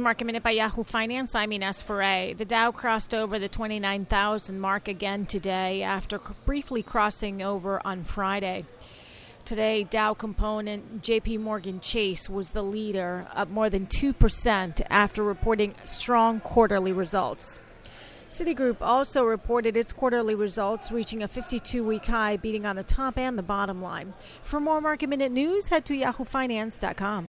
Market Minute by Yahoo Finance. I'm Ines Ferre. The Dow crossed over the 29,000 mark again today after briefly crossing over on Friday. Today, Dow component JP Morgan Chase was the leader, up more than 2% after reporting strong quarterly results. Citigroup also reported its quarterly results, reaching a 52 week high, beating on the top and the bottom line. For more market minute news, head to yahoofinance.com.